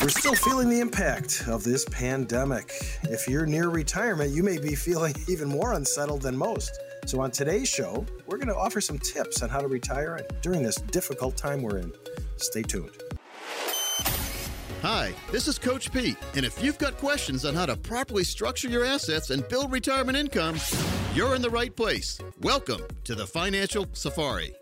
We're still feeling the impact of this pandemic. If you're near retirement, you may be feeling even more unsettled than most. So, on today's show, we're going to offer some tips on how to retire during this difficult time we're in. Stay tuned. Hi, this is Coach Pete, and if you've got questions on how to properly structure your assets and build retirement income, you're in the right place. Welcome to the Financial Safari.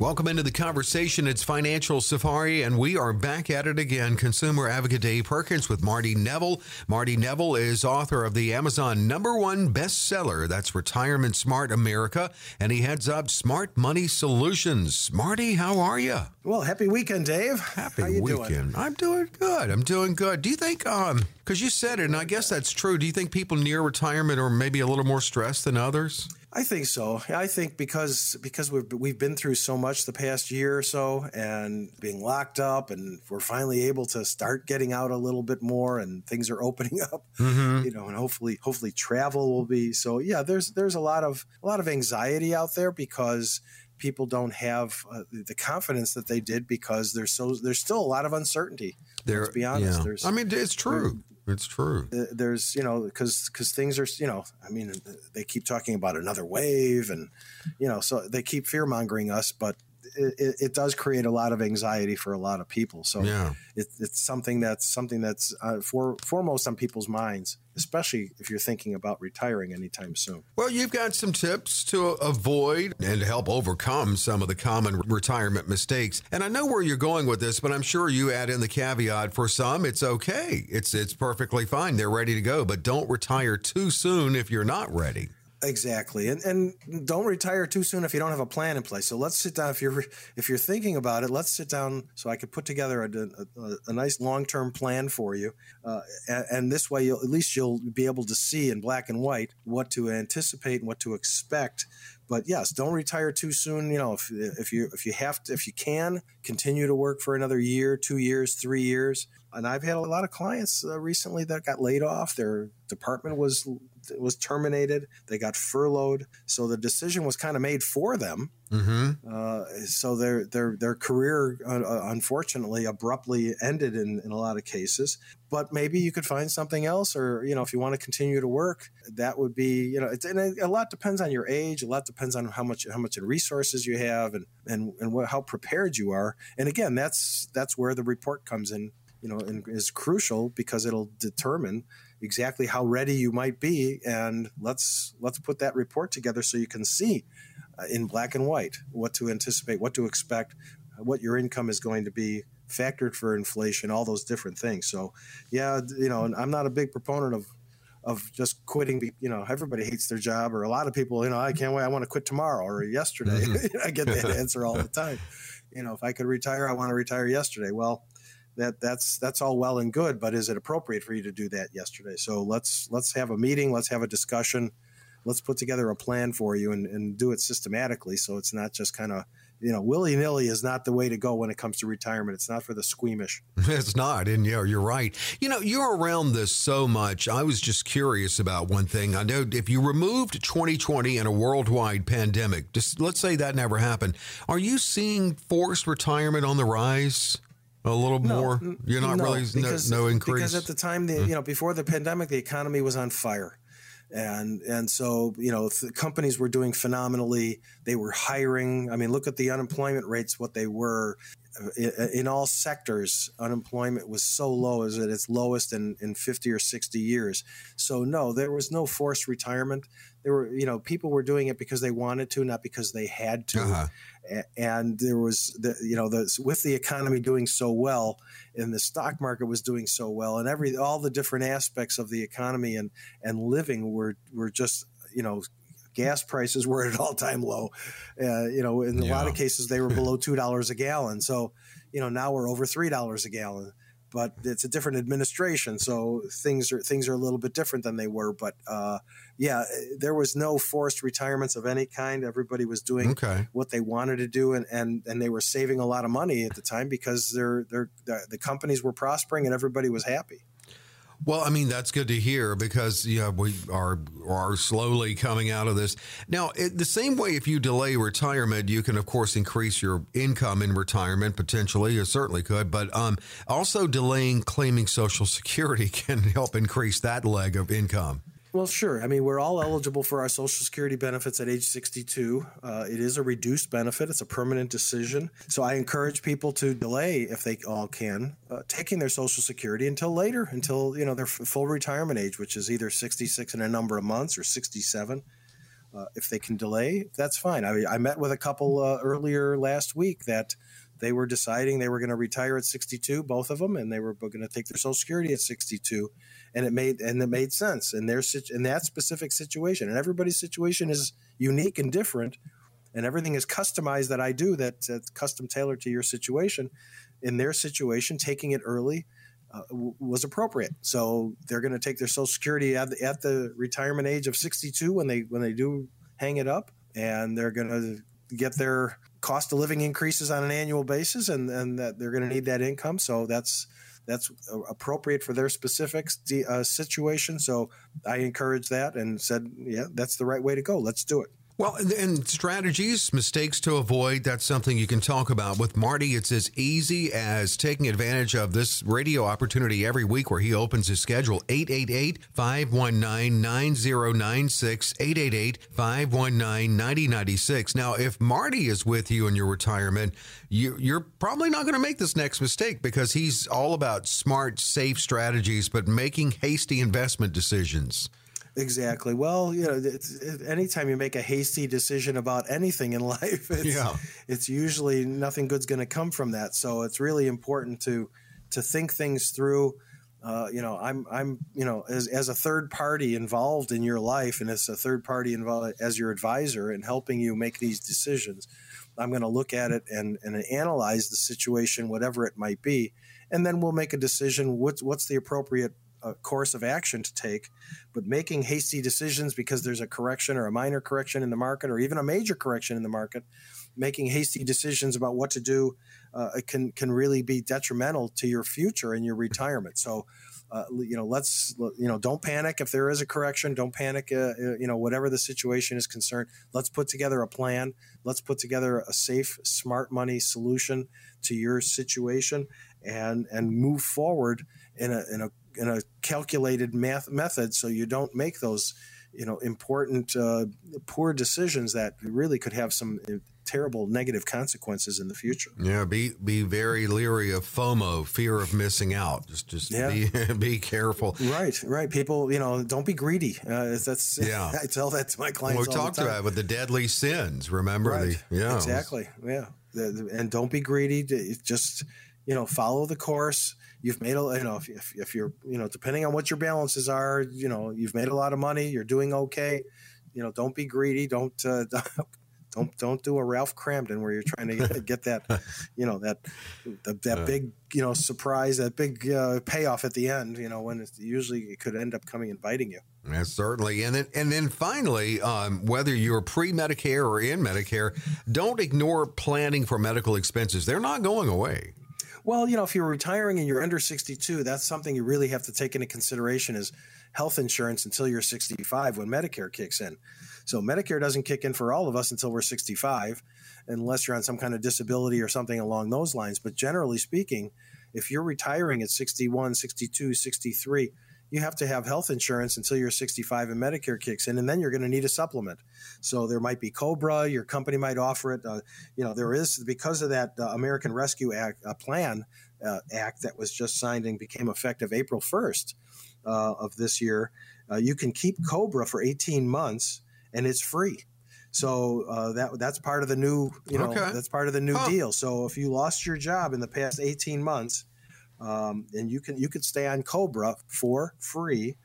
Welcome into the conversation. It's Financial Safari, and we are back at it again. Consumer advocate Dave Perkins with Marty Neville. Marty Neville is author of the Amazon number one bestseller, that's Retirement Smart America, and he heads up Smart Money Solutions. Marty, how are you? Well, happy weekend, Dave. Happy weekend. Doing? I'm doing good. I'm doing good. Do you think, um, because you said it, and I guess that's true, do you think people near retirement are maybe a little more stressed than others? I think so. I think because because we've we've been through so much the past year or so, and being locked up, and we're finally able to start getting out a little bit more, and things are opening up. Mm-hmm. You know, and hopefully hopefully travel will be so. Yeah, there's there's a lot of a lot of anxiety out there because people don't have uh, the confidence that they did because there's so there's still a lot of uncertainty. There, let's be honest. Yeah. There's, I mean, it's true. It's true. There's, you know, because because things are, you know, I mean, they keep talking about another wave, and you know, so they keep fear mongering us, but it, it, does create a lot of anxiety for a lot of people. So yeah. it, it's something that's something that's uh, for, foremost on people's minds, especially if you're thinking about retiring anytime soon. Well, you've got some tips to avoid and help overcome some of the common retirement mistakes. And I know where you're going with this, but I'm sure you add in the caveat for some, it's okay. It's it's perfectly fine. They're ready to go, but don't retire too soon if you're not ready. Exactly, and and don't retire too soon if you don't have a plan in place. So let's sit down. If you're if you're thinking about it, let's sit down so I could put together a, a, a nice long term plan for you, uh, and, and, this way you'll at least you'll be able to see in black and white what to anticipate and what to expect. But yes, don't retire too soon. You know, if if you if you have to, if you can continue to work for another year, two years, three years. And I've had a lot of clients uh, recently that got laid off. Their department was was terminated. They got furloughed. So the decision was kind of made for them. Mm-hmm. Uh, so their their their career, uh, uh, unfortunately, abruptly ended in, in a lot of cases. But maybe you could find something else, or you know, if you want to continue to work, that would be you know, it's, and a lot depends on your age. A lot depends on how much how much resources you have, and and and what, how prepared you are. And again, that's that's where the report comes in you know, and is crucial because it'll determine exactly how ready you might be and let's let's put that report together so you can see uh, in black and white what to anticipate what to expect what your income is going to be factored for inflation all those different things. So yeah you know i'm not a big proponent of of just quitting you know everybody hates their job or a lot of people you know i can't wait i want to quit tomorrow or yesterday. Mm-hmm. i get that answer all the time. You know if i could retire i want to retire yesterday. Well that that's that's all well and good but is it appropriate for you to do that yesterday? So let's let's have a meeting let's have a discussion let's put together a plan for you and, and do it systematically so it's not just kind of you know willy-nilly is not the way to go when it comes to retirement. It's not for the squeamish. It's not and yeah you're right. You know you're around this so much i was just curious about one thing. I know if you removed 2020 and a worldwide pandemic just let's say that never happened are you seeing forced retirement on the rise a little no, more? You're not no, really because, no, no, increase because at the time, the, mm. you know, before the pandemic, the economy was on fire, and and so you know, companies were doing phenomenally. They were hiring. I mean, look at the unemployment rates, what they were in all sectors, unemployment was so low as at its lowest in, in 50 or 60 years. So no, there was no forced retirement. There were, you know, people were doing it because they wanted to, not because they had to. Uh-huh. And there was, the, you know, the, with the economy doing so well, and the stock market was doing so well, and every all the different aspects of the economy and and living were were just, you know, gas prices were at an all time low. Uh, you know, in a lot of cases, they were below $2 a gallon. So, you know, now we're over $3 a gallon. But it's a different administration, so things are things are a little bit different than they were. But uh, yeah, there was no forced retirements of any kind. Everybody was doing okay. what they wanted to do, and, and and they were saving a lot of money at the time because they're, they're, the companies were prospering and everybody was happy. Well, I mean that's good to hear because yeah, we are are slowly coming out of this. Now, it, the same way, if you delay retirement, you can of course increase your income in retirement potentially. You certainly could, but um, also delaying claiming Social Security can help increase that leg of income. Well, sure. I mean, we're all eligible for our Social Security benefits at age 62. Uh, it is a reduced benefit, it's a permanent decision. So I encourage people to delay, if they all can, uh, taking their Social Security until later, until you know their full retirement age, which is either 66 in a number of months or 67. Uh, if they can delay, that's fine. I, I met with a couple uh, earlier last week that they were deciding they were going to retire at 62, both of them, and they were going to take their Social Security at 62, and it made and it made sense in their in that specific situation. And everybody's situation is unique and different, and everything is customized that I do that, that's custom tailored to your situation. In their situation, taking it early. Uh, was appropriate. So they're going to take their Social Security at the, at the retirement age of 62 when they when they do hang it up, and they're going to get their cost of living increases on an annual basis, and, and that they're going to need that income. So that's that's appropriate for their specific uh, situation. So I encourage that and said, yeah, that's the right way to go. Let's do it. Well, and strategies, mistakes to avoid, that's something you can talk about with Marty. It's as easy as taking advantage of this radio opportunity every week where he opens his schedule 888 519 9096, 888 519 9096. Now, if Marty is with you in your retirement, you, you're probably not going to make this next mistake because he's all about smart, safe strategies, but making hasty investment decisions. Exactly. Well, you know, it's, anytime you make a hasty decision about anything in life, it's, yeah. it's usually nothing good's going to come from that. So it's really important to to think things through. Uh, you know, I'm I'm you know as as a third party involved in your life, and as a third party involved as your advisor in helping you make these decisions. I'm going to look at it and and analyze the situation, whatever it might be, and then we'll make a decision. What's what's the appropriate a course of action to take, but making hasty decisions because there's a correction or a minor correction in the market or even a major correction in the market, making hasty decisions about what to do uh, can can really be detrimental to your future and your retirement. So. Uh, you know, let's you know, don't panic if there is a correction. Don't panic. Uh, uh, you know, whatever the situation is concerned, let's put together a plan. Let's put together a safe, smart money solution to your situation, and and move forward in a in a in a calculated math method, so you don't make those you know important uh, poor decisions that really could have some uh, terrible negative consequences in the future. Yeah, be be very leery of FOMO, fear of missing out. Just just yeah. be be careful. Right, right. People, you know, don't be greedy. Uh, that's yeah. I tell that to my clients. Well, we talked about it with the deadly sins. Remember right. the yeah exactly yeah, and don't be greedy. Just you know follow the course you've made a you know if, if, if, you're you know depending on what your balances are you know you've made a lot of money you're doing okay you know don't be greedy don't uh, don't don't do a Ralph Kramden where you're trying to get, that you know that the, that uh, big you know surprise that big uh, payoff at the end you know when it's usually it could end up coming and biting you Yes, certainly. And then, and then finally, um, whether you're pre Medicare or in Medicare, don't ignore planning for medical expenses. They're not going away. Well, you know, if you're retiring and you're under 62, that's something you really have to take into consideration is health insurance until you're 65 when Medicare kicks in. So Medicare doesn't kick in for all of us until we're 65 unless you're on some kind of disability or something along those lines, but generally speaking, if you're retiring at 61, 62, 63, you have to have health insurance until you're 65 and Medicare kicks in, and then you're going to need a supplement. So there might be Cobra, your company might offer it. Uh, you know, there is because of that uh, American Rescue Act uh, plan uh, act that was just signed and became effective April 1st uh, of this year. Uh, you can keep Cobra for 18 months, and it's free. So that that's part of the new, you know, okay. that's part of the new huh. deal. So if you lost your job in the past 18 months, um, and you can you could stay on Cobra for free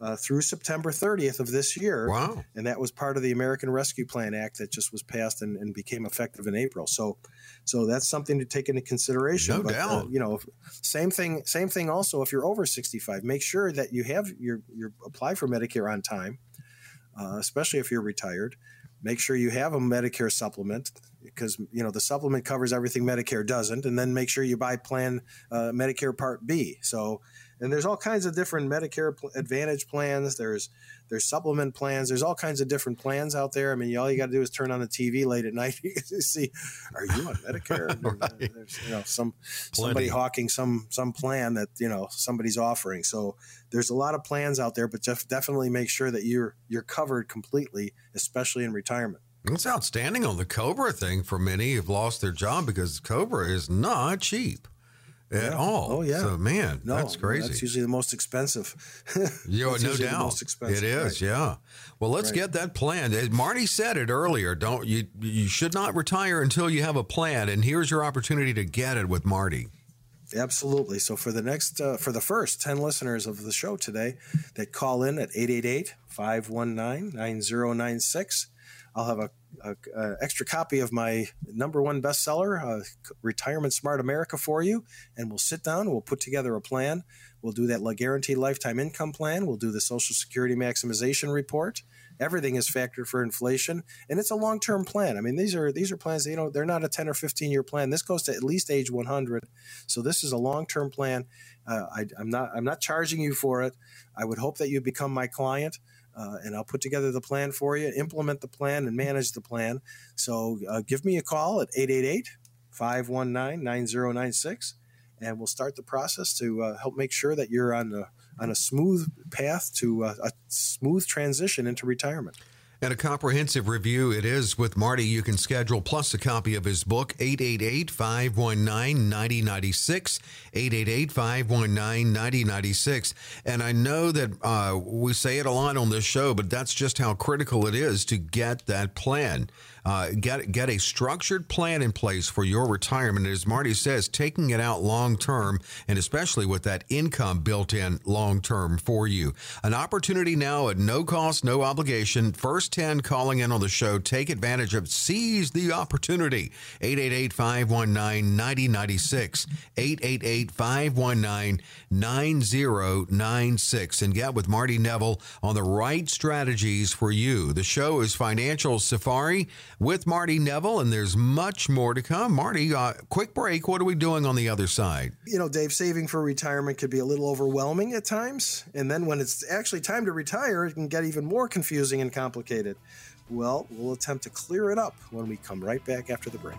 uh, through September 30th of this year. Wow! And that was part of the American Rescue Plan Act that just was passed and, and became effective in April. So, so that's something to take into consideration. No but, uh, doubt. Uh, you know, same thing. Same thing. Also, if you're over 65, make sure that you have your your apply for Medicare on time, uh, especially if you're retired. Make sure you have a Medicare supplement because you know the supplement covers everything Medicare doesn't, and then make sure you buy plan uh, Medicare Part B. So, and there's all kinds of different Medicare Advantage plans. There's there's supplement plans. There's all kinds of different plans out there. I mean, all you got to do is turn on the TV late at night to see, are you on Medicare? Uh, right. There's you know some Plenty. somebody hawking some some plan that you know somebody's offering. So there's a lot of plans out there, but just definitely make sure that you're you're covered completely, especially in retirement. It's outstanding on the Cobra thing for many who've lost their job because Cobra is not cheap at yeah. all. Oh yeah. So man, no, that's crazy. That's usually the most expensive. yeah, no doubt. It is. Right. Yeah. Well, let's right. get that plan. Marty said it earlier. Don't you? You should not retire until you have a plan. And here's your opportunity to get it with Marty. Absolutely. So for the next, uh, for the first 10 listeners of the show today that call in at 888 519 9096, I'll have a, a, a, extra copy of my number one bestseller, uh, Retirement Smart America, for you, and we'll sit down. We'll put together a plan. We'll do that guaranteed lifetime income plan. We'll do the Social Security maximization report. Everything is factored for inflation, and it's a long term plan. I mean, these are these are plans. You know, they're not a ten or fifteen year plan. This goes to at least age one hundred. So this is a long term plan. Uh, I, I'm not I'm not charging you for it. I would hope that you become my client uh, and I'll put together the plan for you, implement the plan, and manage the plan. So uh, give me a call at 888 519 9096, and we'll start the process to uh, help make sure that you're on a, on a smooth path to uh, a smooth transition into retirement. And a comprehensive review it is with Marty. You can schedule plus a copy of his book, 888 519 9096. 888 519 9096. And I know that uh, we say it a lot on this show, but that's just how critical it is to get that plan. Uh, get get a structured plan in place for your retirement. As Marty says, taking it out long term, and especially with that income built in long term for you. An opportunity now at no cost, no obligation. First ten calling in on the show, take advantage of, seize the opportunity. 888 519 9096. 888 519 9096. And get with Marty Neville on the right strategies for you. The show is Financial Safari with Marty Neville, and there's much more to come. Marty, uh, quick break. What are we doing on the other side? You know, Dave, saving for retirement could be a little overwhelming at times. And then when it's actually time to retire, it can get even more confusing and complicated. Well, we'll attempt to clear it up when we come right back after the break.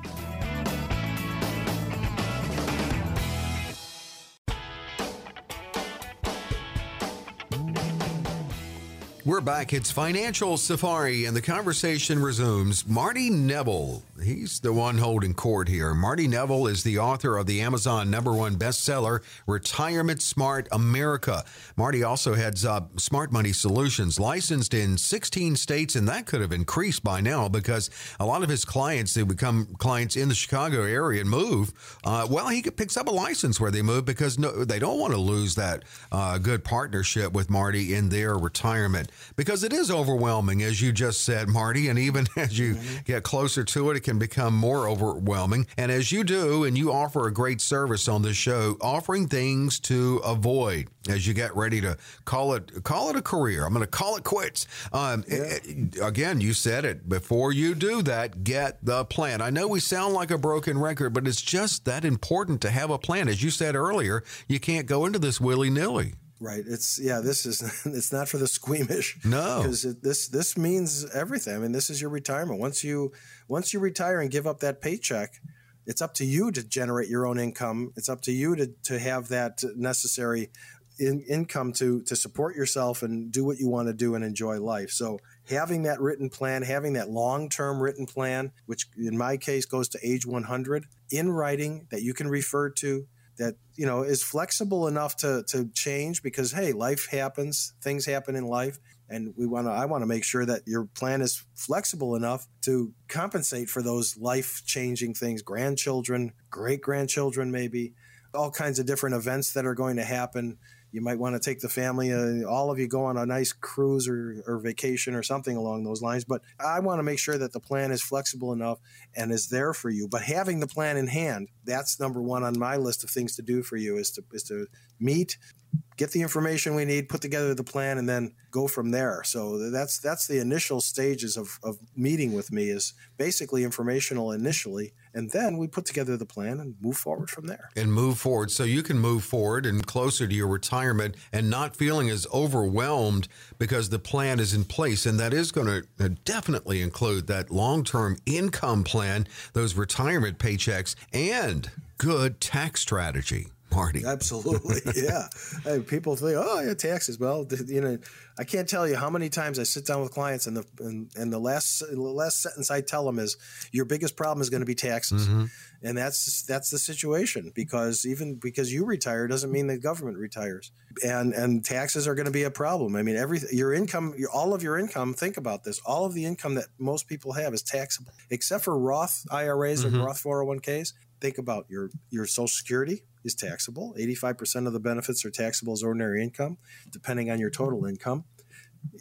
We're back. It's Financial Safari, and the conversation resumes. Marty Neville, he's the one holding court here. Marty Neville is the author of the Amazon number one bestseller, Retirement Smart America. Marty also heads up Smart Money Solutions, licensed in 16 states, and that could have increased by now because a lot of his clients, they become clients in the Chicago area and move. Uh, well, he picks up a license where they move because no, they don't want to lose that uh, good partnership with Marty in their retirement because it is overwhelming, as you just said, Marty. And even as you mm-hmm. get closer to it, it can become more overwhelming. And as you do, and you offer a great service on this show, offering things to avoid as you get ready to call it call it a career. I'm going to call it quits. Um, yeah. it, again, you said it before you do that. Get the plan. I know we sound like a broken record, but it's just that important to have a plan. As you said earlier, you can't go into this willy nilly. Right. It's yeah. This is it's not for the squeamish. No, because this this means everything. I mean, this is your retirement. Once you once you retire and give up that paycheck, it's up to you to generate your own income. It's up to you to to have that necessary in, income to to support yourself and do what you want to do and enjoy life. So having that written plan, having that long term written plan, which in my case goes to age 100, in writing that you can refer to that you know is flexible enough to to change because hey life happens things happen in life and we want to i want to make sure that your plan is flexible enough to compensate for those life changing things grandchildren great grandchildren maybe all kinds of different events that are going to happen you might want to take the family, uh, all of you go on a nice cruise or, or vacation or something along those lines. But I want to make sure that the plan is flexible enough and is there for you. But having the plan in hand, that's number one on my list of things to do for you is to is to meet get the information we need, put together the plan, and then go from there. So that's that's the initial stages of, of meeting with me is basically informational initially, and then we put together the plan and move forward from there. And move forward so you can move forward and closer to your retirement and not feeling as overwhelmed because the plan is in place. And that is going to uh, definitely include that long term income plan, those retirement paychecks, and good tax strategy. Marty. Absolutely, yeah. Hey, people think, oh, yeah, taxes. Well, you know, I can't tell you how many times I sit down with clients, and the and, and the last the last sentence I tell them is, your biggest problem is going to be taxes, mm-hmm. and that's that's the situation because even because you retire doesn't mean the government retires, and and taxes are going to be a problem. I mean, every your income, your, all of your income. Think about this: all of the income that most people have is taxable, except for Roth IRAs mm-hmm. or Roth 401ks. Think about your your Social Security is taxable. 85% of the benefits are taxable as ordinary income, depending on your total income.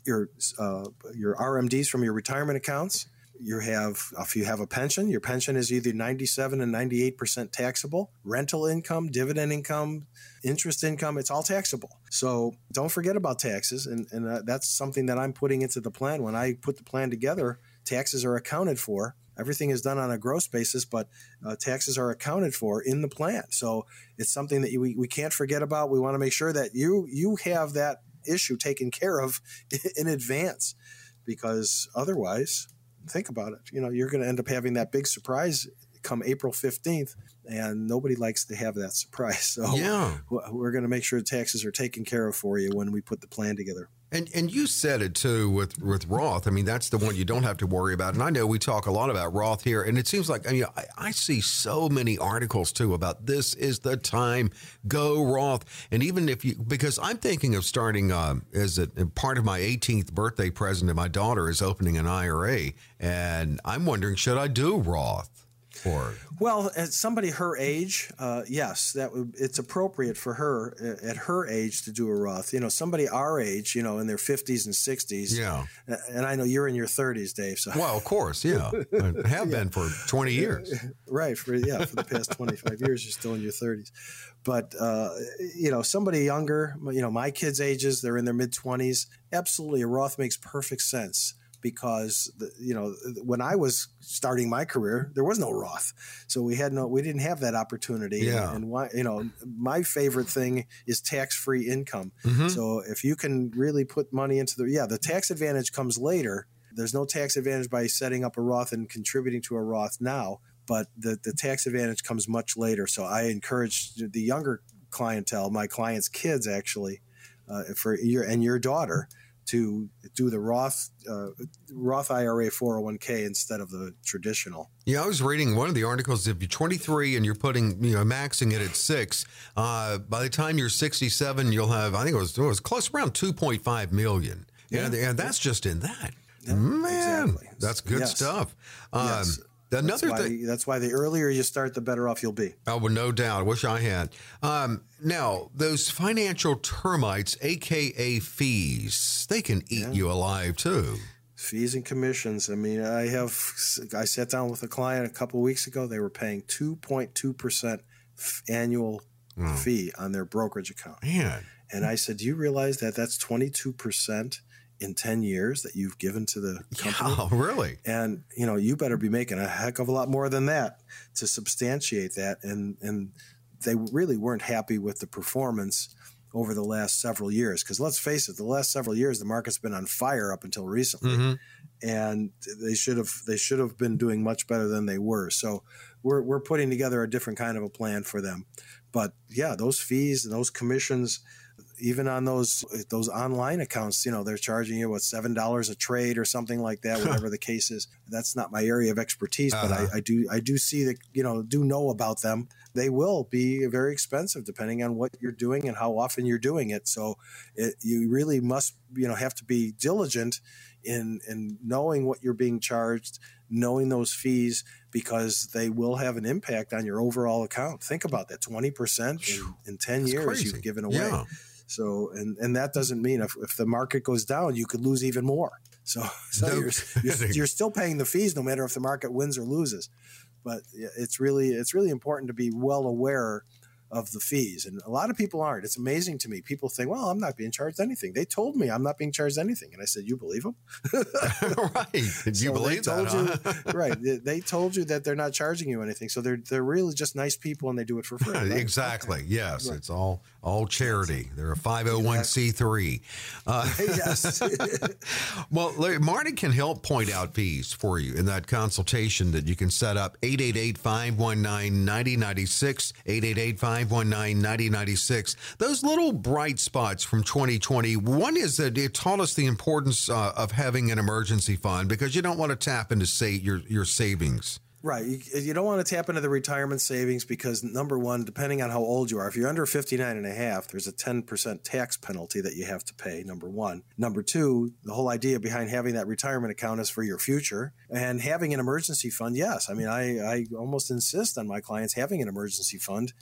Your uh, your RMDs from your retirement accounts. You have if you have a pension, your pension is either 97 and 98% taxable. Rental income, dividend income, interest income, it's all taxable. So don't forget about taxes, and and uh, that's something that I'm putting into the plan. When I put the plan together, taxes are accounted for Everything is done on a gross basis, but uh, taxes are accounted for in the plan. So it's something that we, we can't forget about. We want to make sure that you you have that issue taken care of in advance, because otherwise, think about it. You know, you're going to end up having that big surprise come April 15th, and nobody likes to have that surprise. So yeah. we're going to make sure taxes are taken care of for you when we put the plan together. And and you said it too with with Roth. I mean, that's the one you don't have to worry about. And I know we talk a lot about Roth here, and it seems like I mean I, I see so many articles too about this is the time go Roth. And even if you because I'm thinking of starting um, as a part of my 18th birthday present to my daughter is opening an IRA, and I'm wondering should I do Roth? For? Well, at somebody her age, uh, yes, that would, it's appropriate for her uh, at her age to do a Roth. You know, somebody our age, you know, in their fifties and sixties. Yeah. And I know you're in your thirties, Dave. So well, of course, yeah, I have yeah. been for twenty years. Right. For yeah, for the past twenty five years, you're still in your thirties. But uh, you know, somebody younger, you know, my kids' ages, they're in their mid twenties. Absolutely, a Roth makes perfect sense because the, you know when I was starting my career, there was no Roth, so we had no we didn't have that opportunity. Yeah. And, why you know my favorite thing is tax free income. Mm-hmm. So if you can really put money into the yeah the tax advantage comes later. There's no tax advantage by setting up a Roth and contributing to a Roth now, but the the tax advantage comes much later. So I encourage the younger clientele, my clients' kids actually, uh, for your and your daughter to do the Roth uh, Roth IRA 401k instead of the traditional. Yeah, I was reading one of the articles. If you're 23 and you're putting, you know, maxing it at six, uh, by the time you're 67, you'll have, I think it was, it was close around 2.5 million. Yeah. And, and that's just in that. Yeah, Man, exactly. that's good yes. stuff. Um, yes. Another that's why, thing. That's why the earlier you start, the better off you'll be. Oh, well, no doubt. I wish I had. Um, now, those financial termites, aka fees, they can eat yeah. you alive too. Fees and commissions. I mean, I have. I sat down with a client a couple weeks ago. They were paying two point two percent annual mm. fee on their brokerage account. Man. And I said, "Do you realize that that's twenty two percent?" In 10 years that you've given to the company. Yeah, really? And, you know, you better be making a heck of a lot more than that to substantiate that. And, and they really weren't happy with the performance over the last several years. Because let's face it, the last several years, the market's been on fire up until recently. Mm-hmm. And they should have they should have been doing much better than they were. So we're, we're putting together a different kind of a plan for them. But yeah, those fees and those commissions – even on those those online accounts, you know, they're charging you what seven dollars a trade or something like that, whatever the case is. That's not my area of expertise, uh-huh. but I, uh-huh. I, do I do see that you know do know about them. They will be very expensive depending on what you're doing and how often you're doing it. So it, you really must you know have to be diligent in in knowing what you're being charged, knowing those fees because they will have an impact on your overall account. Think about that 20% in, in 10 That's years crazy. you've given away. Yeah. So, and, and that doesn't mean if, if the market goes down, you could lose even more. So, so No you're, you're, you're still paying the fees no matter if the market wins or loses. But it's really, it's really important to be well aware of the fees. And a lot of people aren't. It's amazing to me. People think, well, I'm not being charged anything. They told me I'm not being charged anything. And I said, you believe them? right. Did you So believe they told that? huh? you, right. They, they told you that they're not charging you anything. So they're, they're really just nice people and they do it for free. right? exactly. Yes, Right. it's all all charity. They're a five hundred one c three. Uh, yes. Well, Marty can help point out fees for you in that consultation that you can set up 888-519-9096, 888-519-9096. Those little bright spots from 2020, one is that it taught us the importance uh, of having an emergency fund because you don't want to tap into say your your savings. Right. You, you don't want to tap into the retirement savings because number one, depending on how old you are, if you're under 59 and a half, there's a 10% tax penalty that you have to pay. Number one. Number two, the whole idea behind having that retirement account is for your future and having an emergency fund. Yes. I mean, I, I almost insist on my clients having an emergency fund,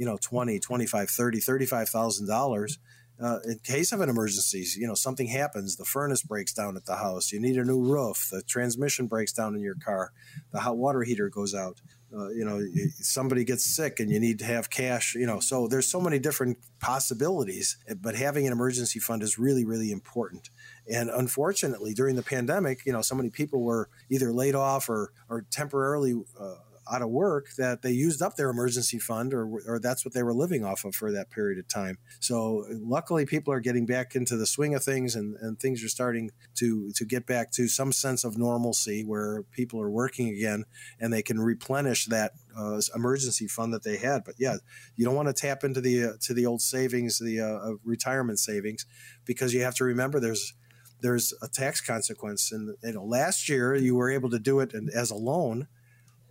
you know, 20, 25, 30, $35,000 uh, in case of an emergency, you know, something happens, the furnace breaks down at the house, you need a new roof, the transmission breaks down in your car, the hot water heater goes out, uh, you know, somebody gets sick and you need to have cash, you know, so there's so many different possibilities, eh, but having an emergency fund is really, really important. And unfortunately, during the pandemic, you know, so many people were either laid off or, or temporarily uh, out of work that they used up their emergency fund or, or that's what they were living off of for that period of time. So luckily people are getting back into the swing of things and, and things are starting to, to get back to some sense of normalcy where people are working again and they can replenish that uh, emergency fund that they had. But yeah, you don't want to tap into the, uh, to the old savings, the uh, retirement savings, because you have to remember there's, there's a tax consequence. And you know, last year you were able to do it as a loan,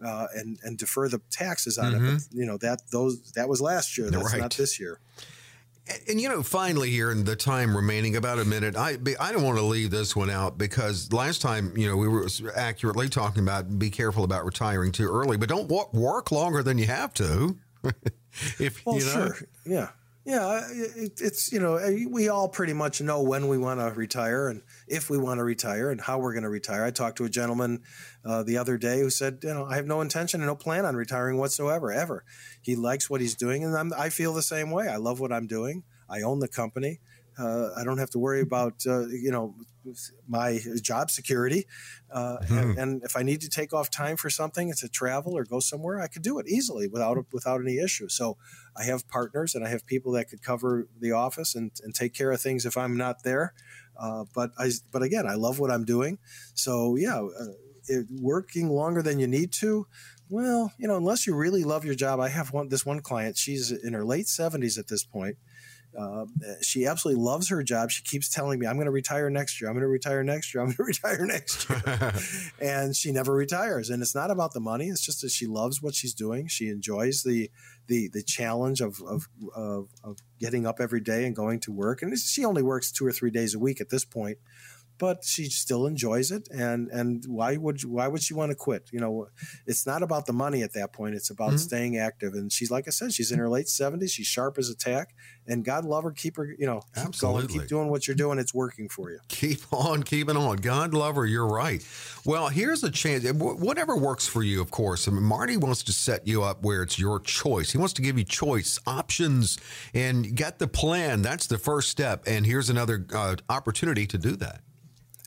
uh, and and defer the taxes on it. But, you know that those that was last year. That's Right. not this year. And, and, you know, finally, here in the time remaining, about a minute, I I don't want to leave this one out because last time, you know, we were accurately talking about be careful about retiring too early, but don't wo- work longer than you have to. if Well, you know, sure, yeah, yeah. It, it's you know we all pretty much know when we want to retire and if we want to retire and how we're going to retire. I talked to a gentleman uh, the other day who said, you know, I have no intention and no plan on retiring whatsoever, ever. He likes what he's doing, and I'm, I feel the same way. I love what I'm doing. I own the company. Uh, I don't have to worry about uh, you know my job security, uh, and, and if I need to take off time for something it's to travel or go somewhere, I could do it easily without without any issue. So I have partners and I have people that could cover the office and, and take care of things if I'm not there. Uh, but I but again, I love what I'm doing. So yeah, uh, it, working longer than you need to. Well, you know, unless you really love your job, I have one this one client. She's in her late 70s at this point. Uh, she absolutely loves her job. She keeps telling me, "I'm going to retire next year. I'm going to retire next year. I'm going to retire next year," and she never retires. And it's not about the money. It's just that she loves what she's doing. She enjoys the the the challenge of of of, of getting up every day and going to work. And she only works two or three days a week at this point, but she still enjoys it. And and why would why would she want to quit? You know, it's not about the money at that point. It's about Mhm. staying active. And she's like I said, she's in her late seventies. She's sharp as a tack. And God love her. Keep her. You know, keep going. Absolutely. Keep doing what you're doing. It's working for you. Keep on keeping on. God love her. You're right. Well, here's a chance. Whatever works for you, of course. I mean, Marty wants to set you up where it's your choice. He wants to give you choice, options, and get the plan. That's the first step. And here's another uh, opportunity to do that.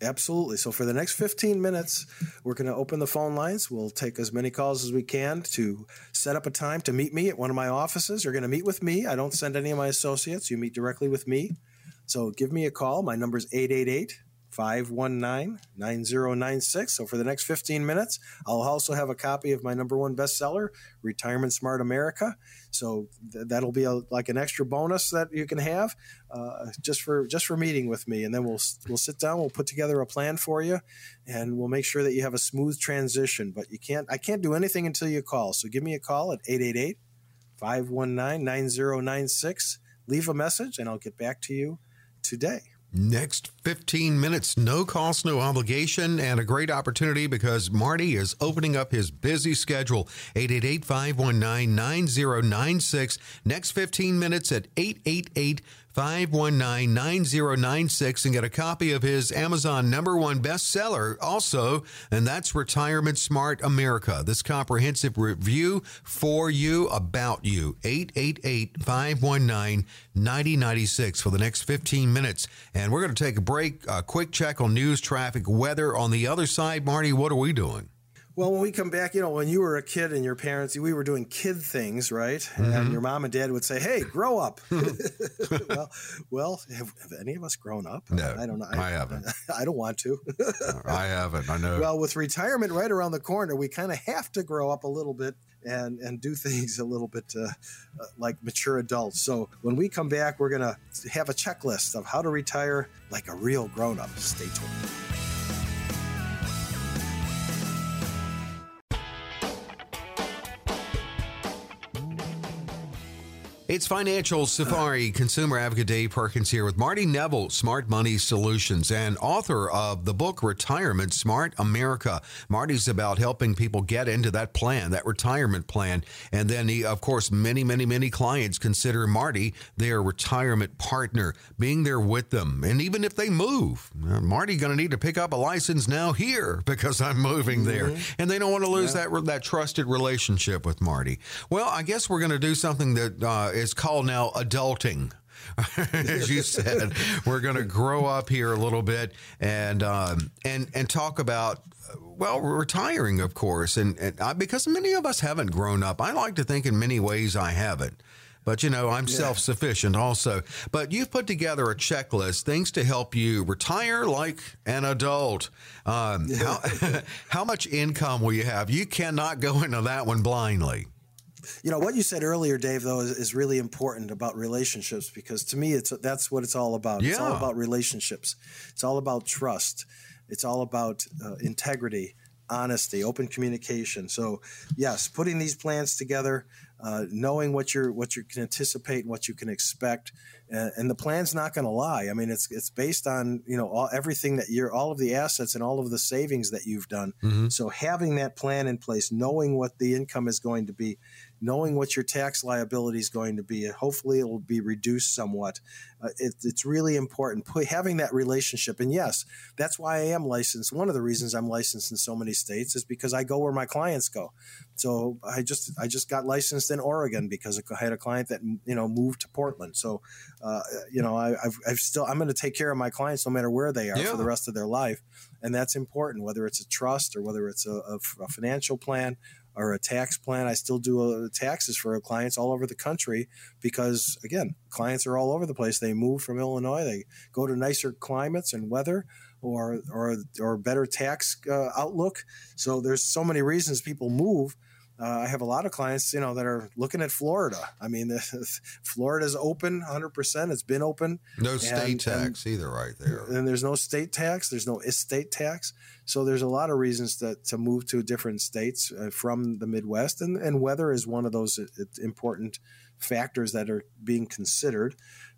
Absolutely. So for the next 15 minutes, we're going to open the phone lines. We'll take as many calls as we can to set up a time to meet me at one of my offices. You're going to meet with me. I don't send any of my associates. You meet directly with me. So give me a call. My number is 888 519 9096. So for the next 15 minutes, I'll also have a copy of my number one bestseller, Retirement Smart America. So th- that'll be a, like an extra bonus that you can have uh, just for just for meeting with me, and then we'll we'll sit down, we'll put together a plan for you, and we'll make sure that you have a smooth transition. But you can't I can't do anything until you call. So give me a call at 888 519 9096. Leave a message, and I'll get back to you today. Next 15 minutes, no cost, no obligation, and a great opportunity because Marty is opening up his busy schedule. 888 519 9096. Next 15 minutes at 888 519 9096 and get a copy of his Amazon number one bestseller also, and that's Retirement Smart America. This comprehensive review for you, about you. 888 519 9096 for the next 15 minutes. And we're going to take a break, a quick check on news, traffic, weather. On the other side, Marty, what are we doing? Well, when we come back, you know, when you were a kid and your parents, we were doing kid things, right? Mm-hmm. And your mom and dad would say, "Hey, grow up." well, well, have, have, any of us grown up? No, I don't know. I, I haven't. I don't want to. I haven't. I know. Well, with retirement right around the corner, we kind of have to grow up a little bit and and do things a little bit uh, uh, like mature adults. So when we come back, we're gonna have a checklist of how to retire like a real grown up. Stay tuned. It's Financial Safari Consumer Advocate Dave Perkins here with Marty Neville, Smart Money Solutions, and author of the book Retirement Smart America. Marty's about helping people get into that plan, that retirement plan. And then, he, of course, many, many, many clients consider Marty their retirement partner, being there with them. And even if they move, uh, Marty going to need to pick up a license now here because I'm moving there. Mm-hmm. And they don't want to lose yeah. that, that trusted relationship with Marty. Well, I guess we're going to do something that uh, is called now adulting. As you said, we're going to grow up here a little bit and um, and and talk about well retiring, of course, and, and I, because many of us haven't grown up. I like to think in many ways I haven't. But you know, I'm yeah. self sufficient also. But you've put together a checklist, things to help you retire like an adult. Um, how, how much income will you have? You cannot go into that one blindly. You know what you said earlier, Dave, though, is, is, really important about relationships because to me, it's that's what it's all about. Yeah. It's all about relationships. It's all about trust. It's all about uh, integrity, honesty, open communication. So, yes, putting these plans together, uh, knowing what you're what you can anticipate and what you can expect, uh, and the plan's not going to lie. I mean, it's it's based on you know all, everything that you're all of the assets and all of the savings that you've done. Mm-hmm. So having that plan in place, knowing what the income is going to be, knowing what your tax liability is going to be, hopefully it will be reduced somewhat. Uh, it, it's really important having that relationship. And yes, that's why I am licensed. One of the reasons I'm licensed in so many states is because I go where my clients go. So I just I just got licensed in Oregon because I had a client that you know moved to Portland. So uh, you know I, have I've still I'm going to take care of my clients no matter where they are yeah. for the rest of their life, and that's important. Whether it's a trust or whether it's a, a, a financial plan or a tax plan. I still do uh, taxes for clients all over the country because, again, clients are all over the place. They move from Illinois, they go to nicer climates and weather. Or, or, or better tax uh, outlook. So there's so many reasons people move uh, I have a lot of clients, you know, that are looking at Florida. I mean, Florida's open 100%. It's been open. No state and, tax and, either, right there. And there's no state tax. There's no estate tax. So there's a lot of reasons to, to move to different states uh, from the Midwest. And, and weather is one of those uh, important factors that are being considered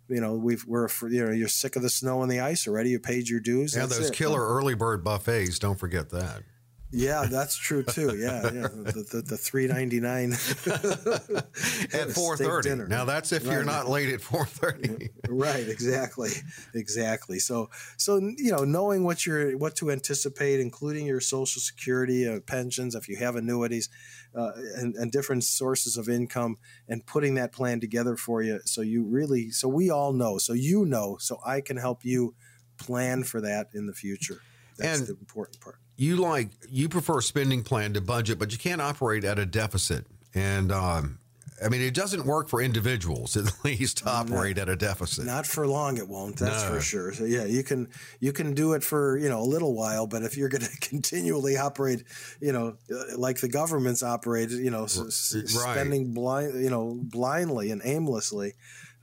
you know we've we're you know you're sick of the snow and the ice already you paid your dues yeah those it. killer early bird buffets don't forget that yeah, that's true too. Yeah, yeah. The, the, the three ninety nine at four thirty. Now that's if right. you're not late at four thirty. right. Exactly. Exactly. So so you know knowing what you're what to anticipate, including your Social Security, uh, pensions, if you have annuities, uh, and, and different sources of income, and putting that plan together for you, so you really so we all know, so you know, so I can help you plan for that in the future. That's and the important part you like you prefer spending plan to budget, but you can't operate at a deficit. And um, I mean, it doesn't work for individuals at least to operate at a deficit. Not for long, it won't. That's no. for sure. So yeah, you can you can do it for you know a little while, but if you're going to continually operate, you know, uh, like the government's operated, you know, right. spending blind, you know, blindly and aimlessly,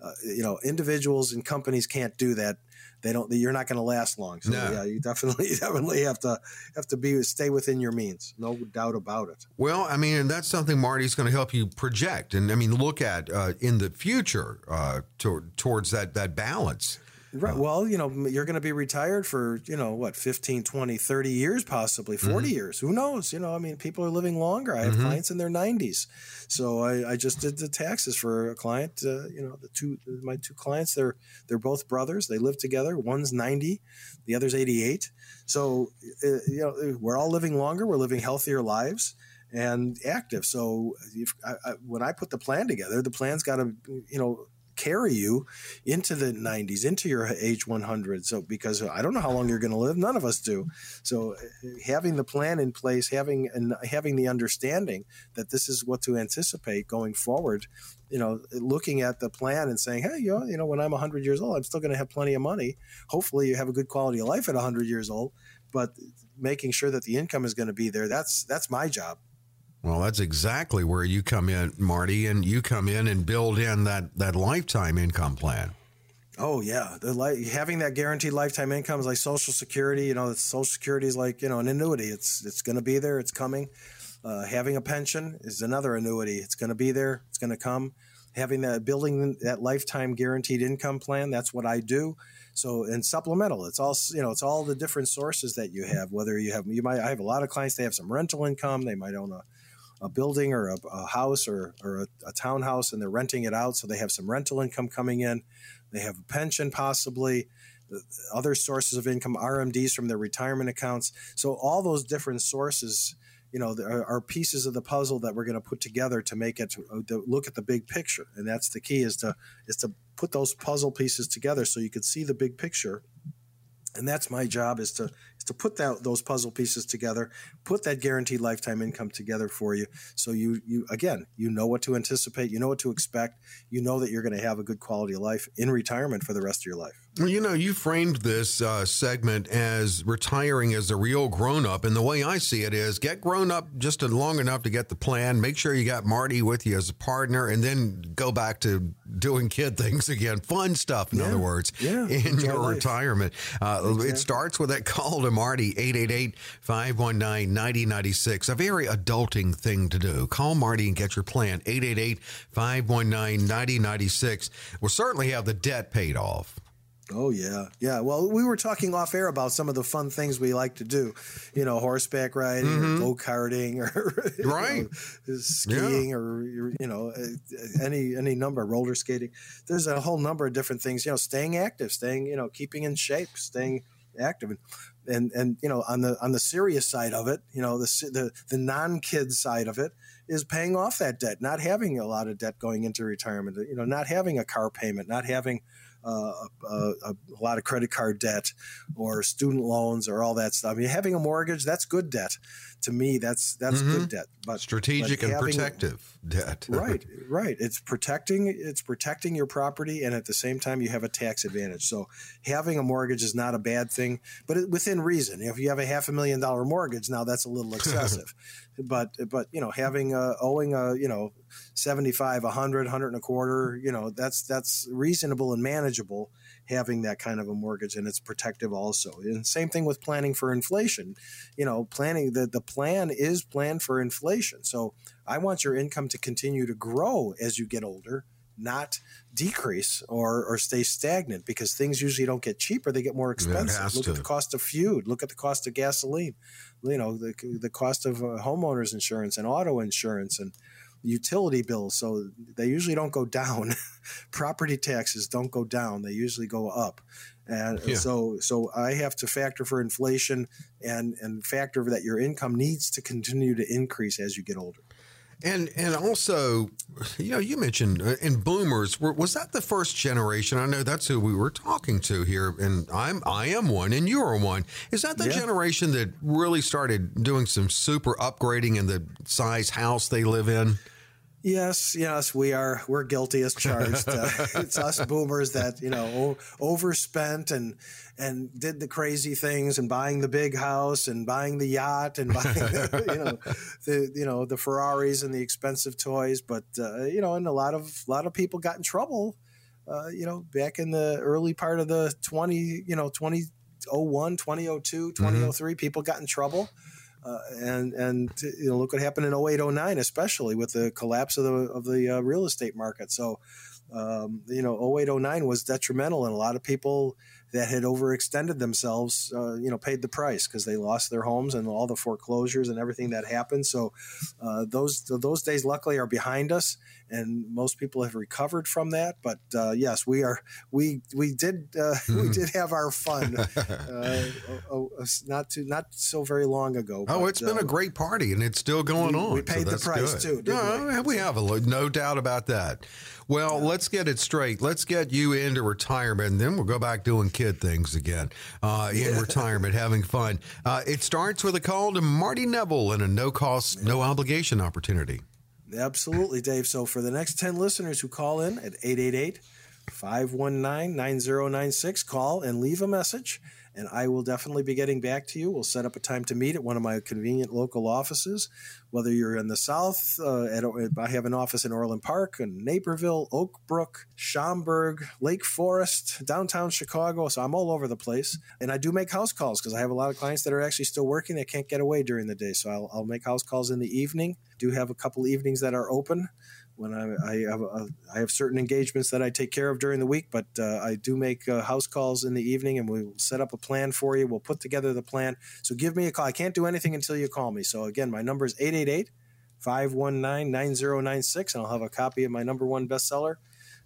uh, you know, individuals and companies can't do that they don't you're not going to last long so no. yeah you definitely definitely have to have to be stay within your means no doubt about it well i mean and that's something marty's going to help you project and i mean look at uh, in the future uh, to, towards that that balance Right. Well, you know, you're going to be retired for, you know, what, 15, 20, 30 years, possibly 40 mm-hmm. years. Who knows? You know, I mean, people are living longer. I have mm-hmm. clients in their 90s. So I, I, just did the taxes for a client, uh, you know, the two, my two clients, they're, they're both brothers. They live together. One's 90, the other's 88. So, uh, you know, we're all living longer. We're living healthier lives and active. So if, I, I, when I put the plan together, the plan's got to, you know, carry you into the 90s, into your age 100. So, because I don't know how long you're going to live, none of us do. So, eh, having the plan in place, having and having the understanding that this is what to anticipate going forward, you know, looking at the plan and saying, hey, you know, you know when I'm 100 years old, I'm still going to have plenty of money. Hopefully, you have a good quality of life at 100 years old, but eh, making sure that the income is going to be there, that's that's my job. Well, that's exactly where you come in, Marty, and you come in and build in that that lifetime income plan. Oh yeah, li- having that guaranteed lifetime income is like Social Security. You know, Social Security is like you know an annuity. It's it's going to be there. It's coming. Uh, having a pension is another annuity. It's going to be there. It's going to come. Having that building that lifetime guaranteed income plan. That's what I do. So and supplemental. It's all you know. It's all the different sources that you have. Whether you have you might I have a lot of clients. They have some rental income. They might own a a building or a, a house or, or a, a townhouse and they're renting it out. So they have some rental income coming in. They have a pension possibly, other sources of income, RMDs from their retirement accounts. So all those different sources, you know, are, pieces of the puzzle that we're going to put together to make it uh, to look at the big picture. And that's the key is to is to put those puzzle pieces together so you can see the big picture and that's my job is to is to put that, those puzzle pieces together, put that guaranteed lifetime income together for you. So you you again, you know what to anticipate, you know what to expect, you know that you're going to have a good quality of life in retirement for the rest of your life. Well, you know, you framed this uh, segment as retiring as a real grown up, and the way I see it is get grown up just long enough to get the plan. Make sure you got Marty with you as a partner, and then go back to doing kid things again, fun stuff. In yeah. other words, yeah, in your life. retirement, uh, exactly. it starts with that call to Marty 888-519-9096. A very adulting thing to do. Call Marty and get your plan 888-519-9096. We'll certainly have the debt paid off. Oh yeah, yeah. Well, we were talking off air about some of the fun things we like to do. You know, horseback riding, mm-hmm. or go karting, or right, know, skiing, yeah. or you know, any any number, roller skating. There's a whole number of different things. You know, staying active, staying you know, keeping in shape, staying active, and and and you know, on the on the serious side of it, you know, the the the non kid side of it is paying off that debt, not having a lot of debt going into retirement. You know, not having a car payment, not having uh, a, a, lot of credit card debt or student loans or all that stuff. I mean, having a mortgage, that's good debt. To me, that's that's mm-hmm. good debt. But strategic but having, and protective debt. right, right. It's protecting it's protecting your property, and at the same time, you have a tax advantage. So having a mortgage is not a bad thing, but within reason. If you have a half a million dollar mortgage, now that's a little excessive. but but you know, having a, owing a you know 75, 100, 100 and a quarter, you know, that's that's reasonable and manageable having that kind of a mortgage and it's protective also. And same thing with planning for inflation. You know, planning the the plan is planned for inflation. So I want your income to continue to grow as you get older, not decrease or, or stay stagnant because things usually don't get cheaper, they get more expensive. Look to. at the cost of food, look at the cost of gasoline, you know, the, the cost of uh, homeowners insurance and auto insurance and utility bills. So they usually don't go down. Property taxes don't go down; they usually go up. And yeah. so, so I have to factor for inflation and and factor that your income needs to continue to increase as you get older. And and also, you know, you mentioned uh, in boomers was that the first generation? I know that's who we were talking to here, and I'm I am one, and you are one. Is that the yeah. generation that really started doing some super upgrading in the size house they live in? Yes, yes, we are. We're guilty as charged. Uh, it's us boomers that you know o- overspent and and did the crazy things and buying the big house and buying the yacht and buying the, you know the you know the Ferraris and the expensive toys. But uh, you know, and a lot of a lot of people got in trouble. Uh, you know, back in the early part of the twenty, you know, 2001, 2002, 2003, mm-hmm. people got in trouble uh, and and you know look what happened in 08 09 especially with the collapse of the of the uh, real estate market so um, you know 08 09 was detrimental and a lot of people that had overextended themselves, uh, you know, paid the price because they lost their homes and all the foreclosures and everything that happened. So uh, those those days, luckily, are behind us, and most people have recovered from that. But uh, yes, we are we we did uh, we did have our fun, uh, not too not so very long ago. Oh, but, it's been a uh, great party, and it's still going we, on. We paid so the price good. too. we? we have a no doubt about that. Well, yeah. let's get it straight. Let's get you into retirement, and then we'll go back doing kid things again uh, in yeah. retirement, having fun. Uh, it starts with a call to Marty Neville and a no cost, no obligation opportunity. Absolutely, Dave. So for the next 10 listeners who call in at 888 519 9096, call and leave a message and I will definitely be getting back to you. We'll set up a time to meet at one of my convenient local offices. Whether you're in the South, uh, at, I have an office in Orland Park, in Naperville, Oak Brook, Schaumburg, Lake Forest, downtown Chicago. So I'm all over the place. And I do make house calls because I have a lot of clients that are actually still working that can't get away during the day. So I'll, I'll make house calls in the evening. Do have a couple evenings that are open when I, I have a, I have certain engagements that I take care of during the week, but uh, I do make uh, house calls in the evening, and we'll set up a plan for you. We'll put together the plan. So give me a call. I can't do anything until you call me. So again, my number is 888 519 9096, and I'll have a copy of my number one bestseller,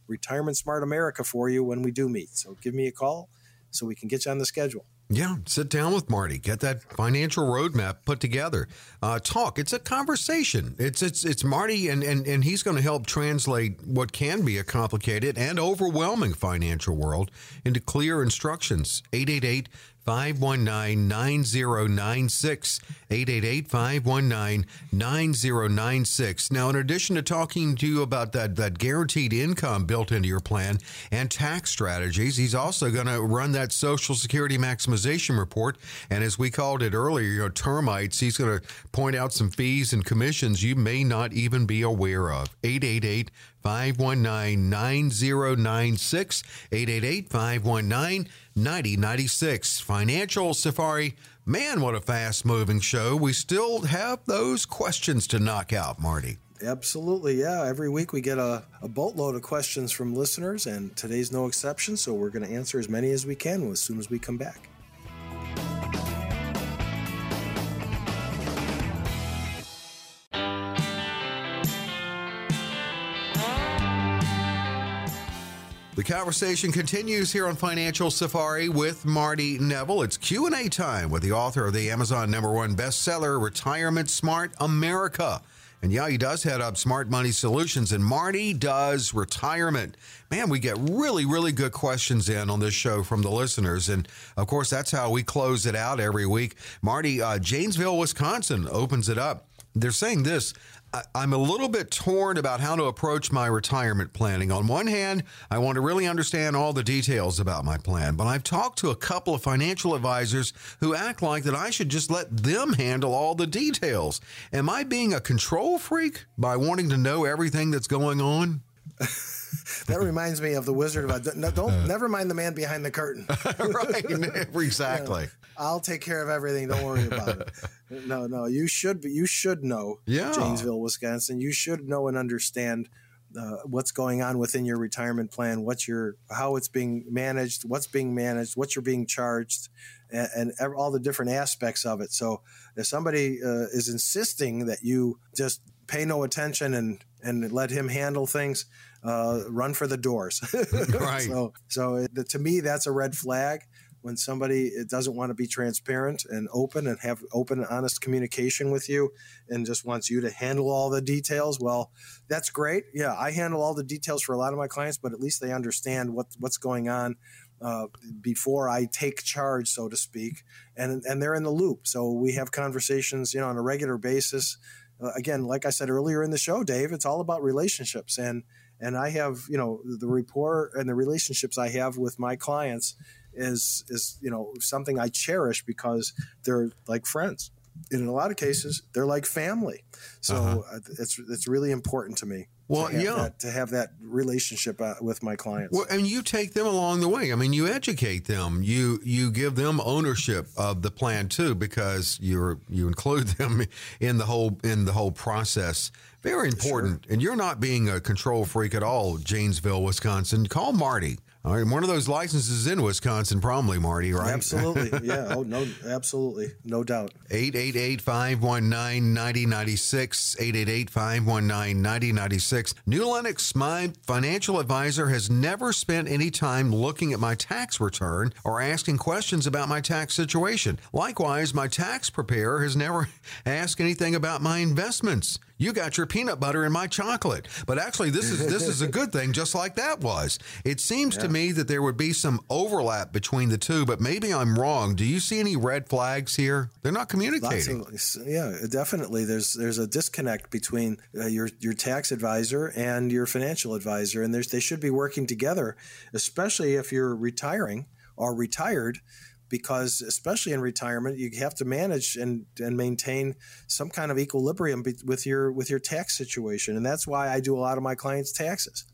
Retirement Smart America, for you when we do meet. So give me a call so we can get you on the schedule. Yeah, sit down with Marty, get that financial roadmap put together. Uh, talk. It's a conversation. It's it's it's Marty, and and and he's going to help translate what can be a complicated and overwhelming financial world into clear instructions. 888 519 9096. 888 519 9096. Now, in addition to talking to you about that, that guaranteed income built into your plan and tax strategies, he's also going to run that Social Security maximization report. And as we called it earlier, you know, termites, he's going to point out some fees and commissions you may not even be aware of. 888 519 9096. 888 519 9096. Financial Safari. Man, what a fast moving show. We still have those questions to knock out, Marty. Absolutely, yeah. Every week we get a, a boatload of questions from listeners, and today's no exception. So we're going to answer as many as we can as soon as we come back. The conversation continues here on Financial Safari with Marty Neville. It's Q&A time with the author of the Amazon number 1 bestseller Retirement Smart America. And yeah, he does head up Smart Money Solutions, and Marty does retirement. Man, we get really, really good questions in on this show from the listeners. And of course, that's how we close it out every week. Marty, uh, Janesville, Wisconsin opens it up. They're saying this I'm a little bit torn about how to approach my retirement planning. On one hand, I want to really understand all the details about my plan, but I've talked to a couple of financial advisors who act like that I should just let them handle all the details. Am I being a control freak by wanting to know everything that's going on? that reminds me of the Wizard of Oz. No, don't never mind the man behind the curtain. right, exactly. You know, I'll take care of everything. Don't worry about it. No, no, you should be. You should know. Yeah. Janesville, Wisconsin. You should know and understand uh, what's going on within your retirement plan, what's your how it's being managed, what's being managed, what you're being charged, and, and all the different aspects of it. So if somebody uh, is insisting that you just pay no attention and and let him handle things, uh, run for the doors. right. So, so it, to me, that's a red flag when somebody doesn't want to be transparent and open and have open and honest communication with you and just wants you to handle all the details well that's great yeah i handle all the details for a lot of my clients but at least they understand what what's going on uh, before I take charge, so to speak, and and they're in the loop. So we have conversations, you know, on a regular basis. Uh, again, like I said earlier in the show, Dave, it's all about relationships, and and I have you know the rapport and the relationships I have with my clients is is you know something I cherish because they're like friends. And in a lot of cases, they're like family. So uh-huh. it's it's really important to me. Well, to yeah. that, to have that relationship uh, with my clients. Well, and you take them along the way. I mean, you educate them. You you give them ownership of the plan too, because you're you include them in the whole in the whole process. Very important. And you're not being a control freak at all, Janesville, Wisconsin. Call Marty. All right, one of those licenses in Wisconsin, probably, Marty, right? Absolutely. Yeah. Oh, no, absolutely. No doubt. 888 519 9096. 888 519 9096. New Lennox, my financial advisor, has never spent any time looking at my tax return or asking questions about my tax situation. Likewise, my tax preparer has never asked anything about my investments. You got your peanut butter in my chocolate. But actually this is this is a good thing just like that was. It seems to me that there would be some overlap between the two, but maybe I'm wrong. Do you see any red flags here? They're not communicating. of, yeah, definitely. There's there's a disconnect between uh, your your tax advisor and your financial advisor, and there's they should be working together, especially if you're retiring or retired, because especially in retirement, you have to manage and and maintain some kind of equilibrium be, with your with your tax situation, and that's why I do a lot of my clients' taxes,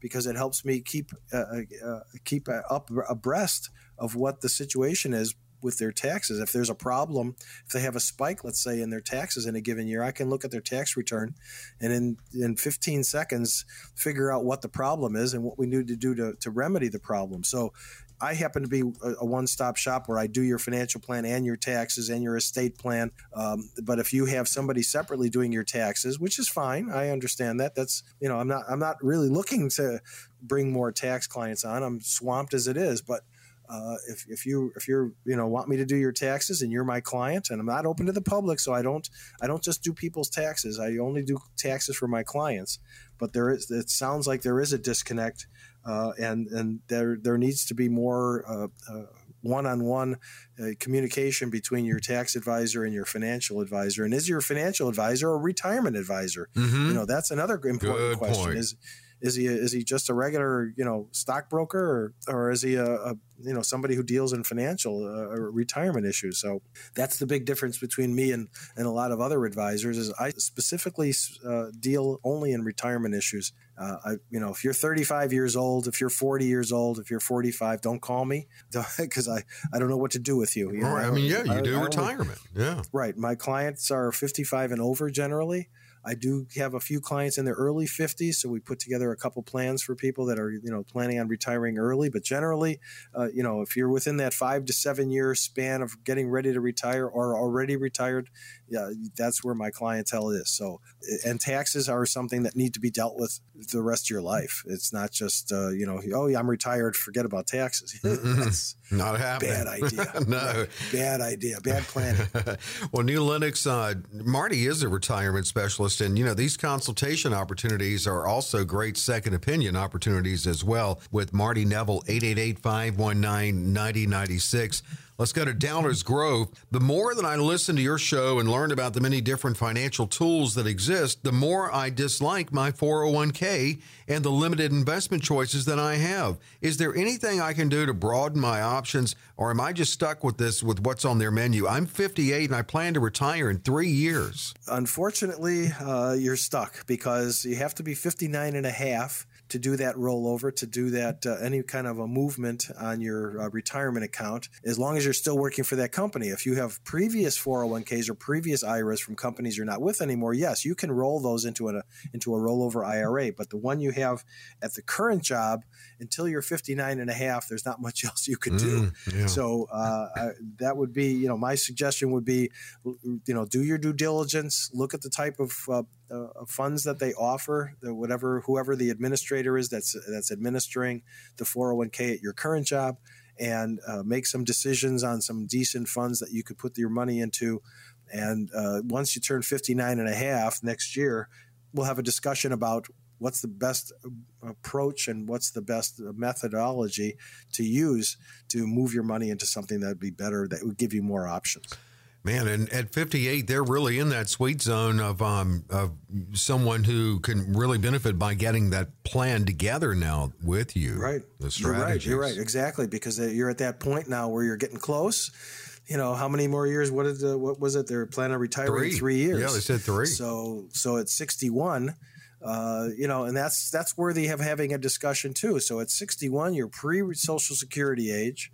because it helps me keep uh, uh, keep up abreast of what the situation is with their taxes. If there's a problem, if they have a spike, let's say, in their taxes in a given year, I can look at their tax return and in, in 15 seconds figure out what the problem is and what we need to do to, to remedy the problem. So I happen to be a, a one-stop shop where I do your financial plan and your taxes and your estate plan. Um, but if you have somebody separately doing your taxes, which is fine, I understand that. That's you know, I'm not I'm not really looking to bring more tax clients on. I'm swamped as it is, but uh, if, if you if you're you know want me to do your taxes and you're my client and I'm not open to the public so I don't I don't just do people's taxes I only do taxes for my clients but there is it sounds like there is a disconnect uh, and and there there needs to be more uh, uh, one-on-one uh, communication between your tax advisor and your financial advisor and is your financial advisor a retirement advisor Mhm. you know that's another important Good question point. is is he is he just a regular you know stockbroker or, or is he a, a you know somebody who deals in financial uh, retirement issues so that's the big difference between me and and a lot of other advisors is I specifically uh, deal only in retirement issues uh, I, you know, if you're 35 years old, if you're 40 years old, if you're 45, don't call me because I, I don't know what to do with you. you know? Right. I mean, yeah, you I- do I only- retirement. Yeah. Right. My clients are 55 and over generally. I do have a few clients in their early 50s, so we put together a couple plans for people that are, you know, planning on retiring early. But generally, uh, you know, if you're within that five to seven year span of getting ready to retire or already retired, yeah, that's where my clientele is. So, and taxes are something that need to be dealt with the rest of your life. It's not just, uh, you know, oh yeah, I'm retired, forget about taxes. that's Not happening. bad idea. no. bad idea, bad planning. well, New Lennox, uh, Marty is a retirement specialist, and you know these consultation opportunities are also great second opinion opportunities as well. With Marty Neville, 888-519-9096. Let's go to Downers Grove. The more that I listen to your show and learn about the many different financial tools that exist, the more I dislike my 401k and the limited investment choices that I have. Is there anything I can do to broaden my options, or am I just stuck with this with what's on their menu? I'm 58 and I plan to retire in three years. Unfortunately, uh, you're stuck because you have to be 59 and a half to do that rollover, to do that uh, any kind of a movement on your uh, retirement account, as long as you're still working for that company. If you have previous 401ks or previous IRAs from companies you're not with anymore, yes, you can roll those into a into a rollover IRA. But the one you have at the current job until you're 59 and a half, there's not much else you could do. Mm, yeah. So uh, I, that would be, you know, my suggestion would be, you know, do your due diligence, look at the type of uh, uh, funds that they offer, the whatever whoever the administrator is that's that's administering the 401k at your current job, and uh, make some decisions on some decent funds that you could put your money into. And uh, once you turn 59 and a half next year, we'll have a discussion about what's the best approach and what's the best methodology to use to move your money into something that would be better that would give you more options. Man, and at 58, they're really in that sweet zone of um, of someone who can really benefit by getting that plan together now with you. Right. The You're right. You're right. Exactly. Because you're at that point now where you're getting close. You know, how many more years? What did uh, what was it? They're planning on retiring Three. three years. Yeah, they said three. So so at 61, Uh, you know, and that's that's worthy of having a discussion too. So at 61, you're pre-Social Security age.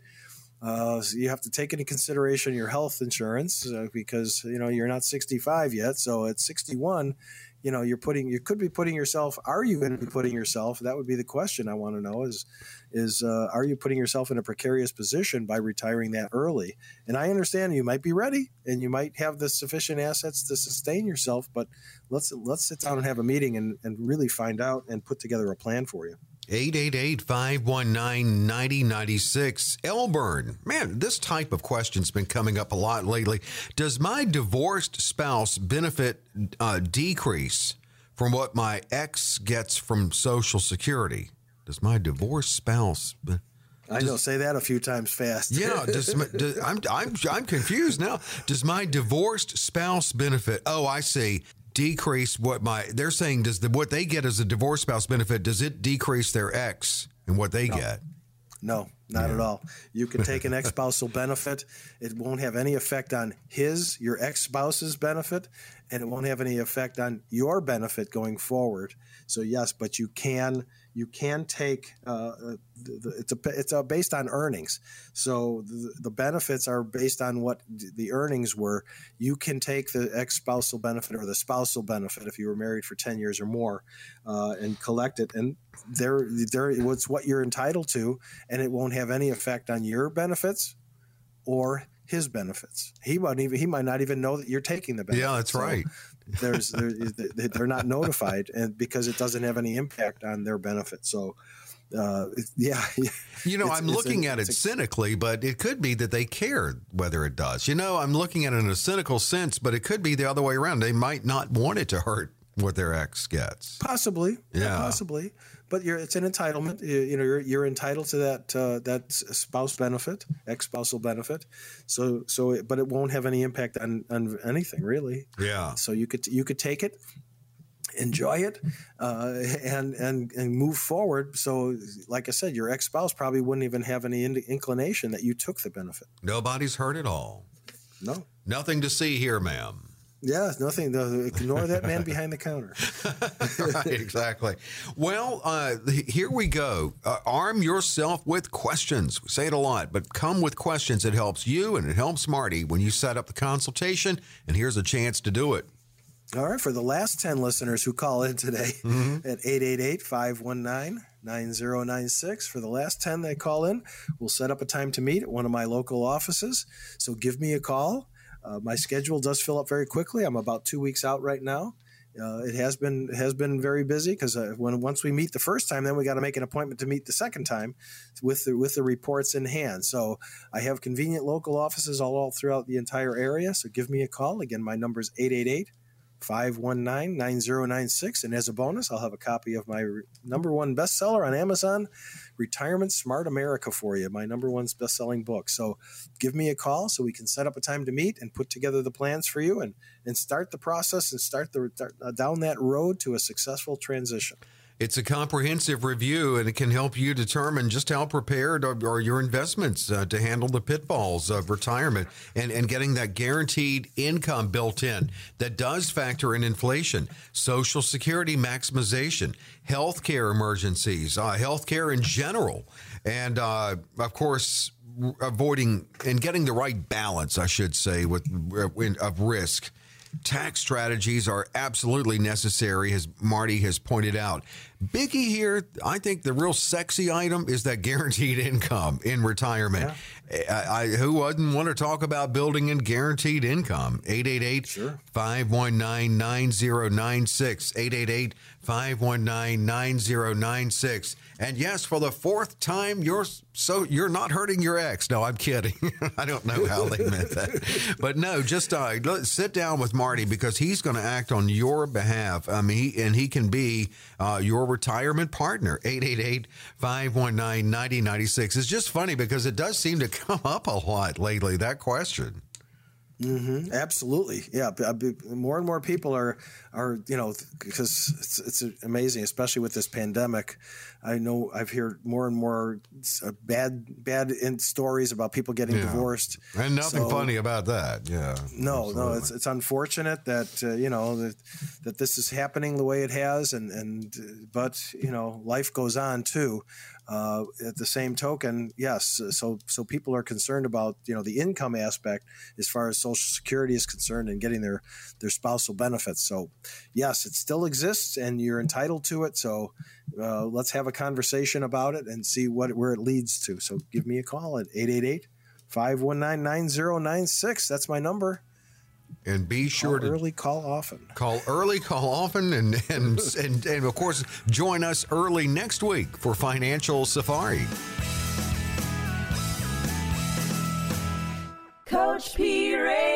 Uh, so you have to take into consideration your health insurance uh, because you know you're not 65 yet. So at 61, you know you're putting you could be putting yourself. Are you going to be putting yourself? That would be the question I want to know. Is is uh, are you putting yourself in a precarious position by retiring that early? And I understand you might be ready and you might have the sufficient assets to sustain yourself, but let's let's sit down and have a meeting and, and really find out and put together a plan for you. 888-519-9096. Elburn. Man, this type of question's been coming up a lot lately. Does my divorced spouse benefit uh, decrease from what my ex gets from Social Security? Does my divorced spouse I know. Say that a few times fast. yeah, does, does, I'm, I'm, I'm confused now. Does my divorced spouse benefit? Oh, I see decrease what my they're saying does the what they get as a divorce spouse benefit does it decrease their ex and what they no. get no not yeah. at all you can take an ex-spousal benefit it won't have any effect on his your ex-spouse's benefit and it won't have any effect on your benefit going forward so yes but you can you can take uh, the, it's a it's a based on earnings. So the, the, benefits are based on what the earnings were. You can take the ex spousal benefit or the spousal benefit if you were married for ten years or more, uh, and collect it. And there, there, it's what you're entitled to, and it won't have any effect on your benefits or his benefits. He might even he might not even know that you're taking the benefits. Yeah, that's so right. there's they're not notified, and because it doesn't have any impact on their benefits. So. Uh, yeah, you know, I'm looking a, at it a, cynically, but it could be that they care whether it does. You know, I'm looking at it in a cynical sense, but it could be the other way around. They might not want it to hurt what their ex gets. Possibly, yeah, yeah possibly but it's an entitlement. You, you know, you're, you're, entitled to that uh, that spouse benefit, ex spousal benefit. So so, it, but it won't have any impact on, on anything really. Yeah. So you could you could take it, enjoy it, uh, and and and move forward. So, like I said, your ex spouse probably wouldn't even have any inclination that you took the benefit. Nobody's hurt at all. No. Nothing to see here, ma'am. Yeah, nothing. Ignore that man behind the counter. right, exactly. Well, uh, here we go. Uh, arm yourself with questions. We say it a lot, but come with questions. It helps you and it helps Marty when you set up the consultation. And here's a chance to do it. All right. For the last 10 listeners who call in today mm-hmm. at 888 519 9096, for the last 10 that call in, we'll set up a time to meet at one of my local offices. So give me a call. Uh, my schedule does fill up very quickly. I'm about two weeks out right now. Uh, it has been has been very busy because uh, when once we meet the first time, then we got to make an appointment to meet the second time with the with the reports in hand. So I have convenient local offices all, all throughout the entire area. So give me a call. Again, my number is 888 519 9096. And as a bonus, I'll have a copy of my number one bestseller on Amazon, Retirement Smart America for you, my number one best selling book. So give me a call so we can set up a time to meet and put together the plans for you and, and start the process and start the, uh, down that road to a successful transition. It's a comprehensive review and it can help you determine just how prepared are, are your investments uh, to handle the pitfalls of retirement and, and getting that guaranteed income built in that does factor in inflation, social security maximization, healthcare emergencies, uh, healthcare in general, and uh, of course, avoiding and getting the right balance, I should say, with of risk tax strategies are absolutely necessary, as Marty has pointed out. Biggie here, I think the real sexy item is that guaranteed income in retirement. Yeah. I, I, who wouldn't want to talk about building in guaranteed income? 888 519 9096. 888 519 9096. And yes, for the fourth time, you're so you're not hurting your ex. No, I'm kidding. I don't know how they meant that, but no, just uh, sit down with Marty because he's going to act on your behalf. I mean, he, and he can be uh, your retirement partner. 888 519 9096. It's just funny because it does seem to come up a lot lately. That question. Mm-hmm. Absolutely, yeah. More and more people are are you know because it's it's amazing, especially with this pandemic. I know I've heard more and more uh, bad bad stories about people getting yeah. divorced, and nothing so, funny about that. Yeah, no, absolutely. no. It's it's unfortunate that uh, you know that that this is happening the way it has, and and but you know life goes on too. Uh, at the same token, yes, so so people are concerned about you know the income aspect as far as Social Security is concerned and getting their their spousal benefits. So yes, it still exists and you're entitled to it. So uh, let's have a conversation about it and see what where it leads to. So give me a call at 888 519 9096. That's my number. And be sure call to early call often. Call early, call often, and and, and and of course join us early next week for Financial Safari. Coach P Radio.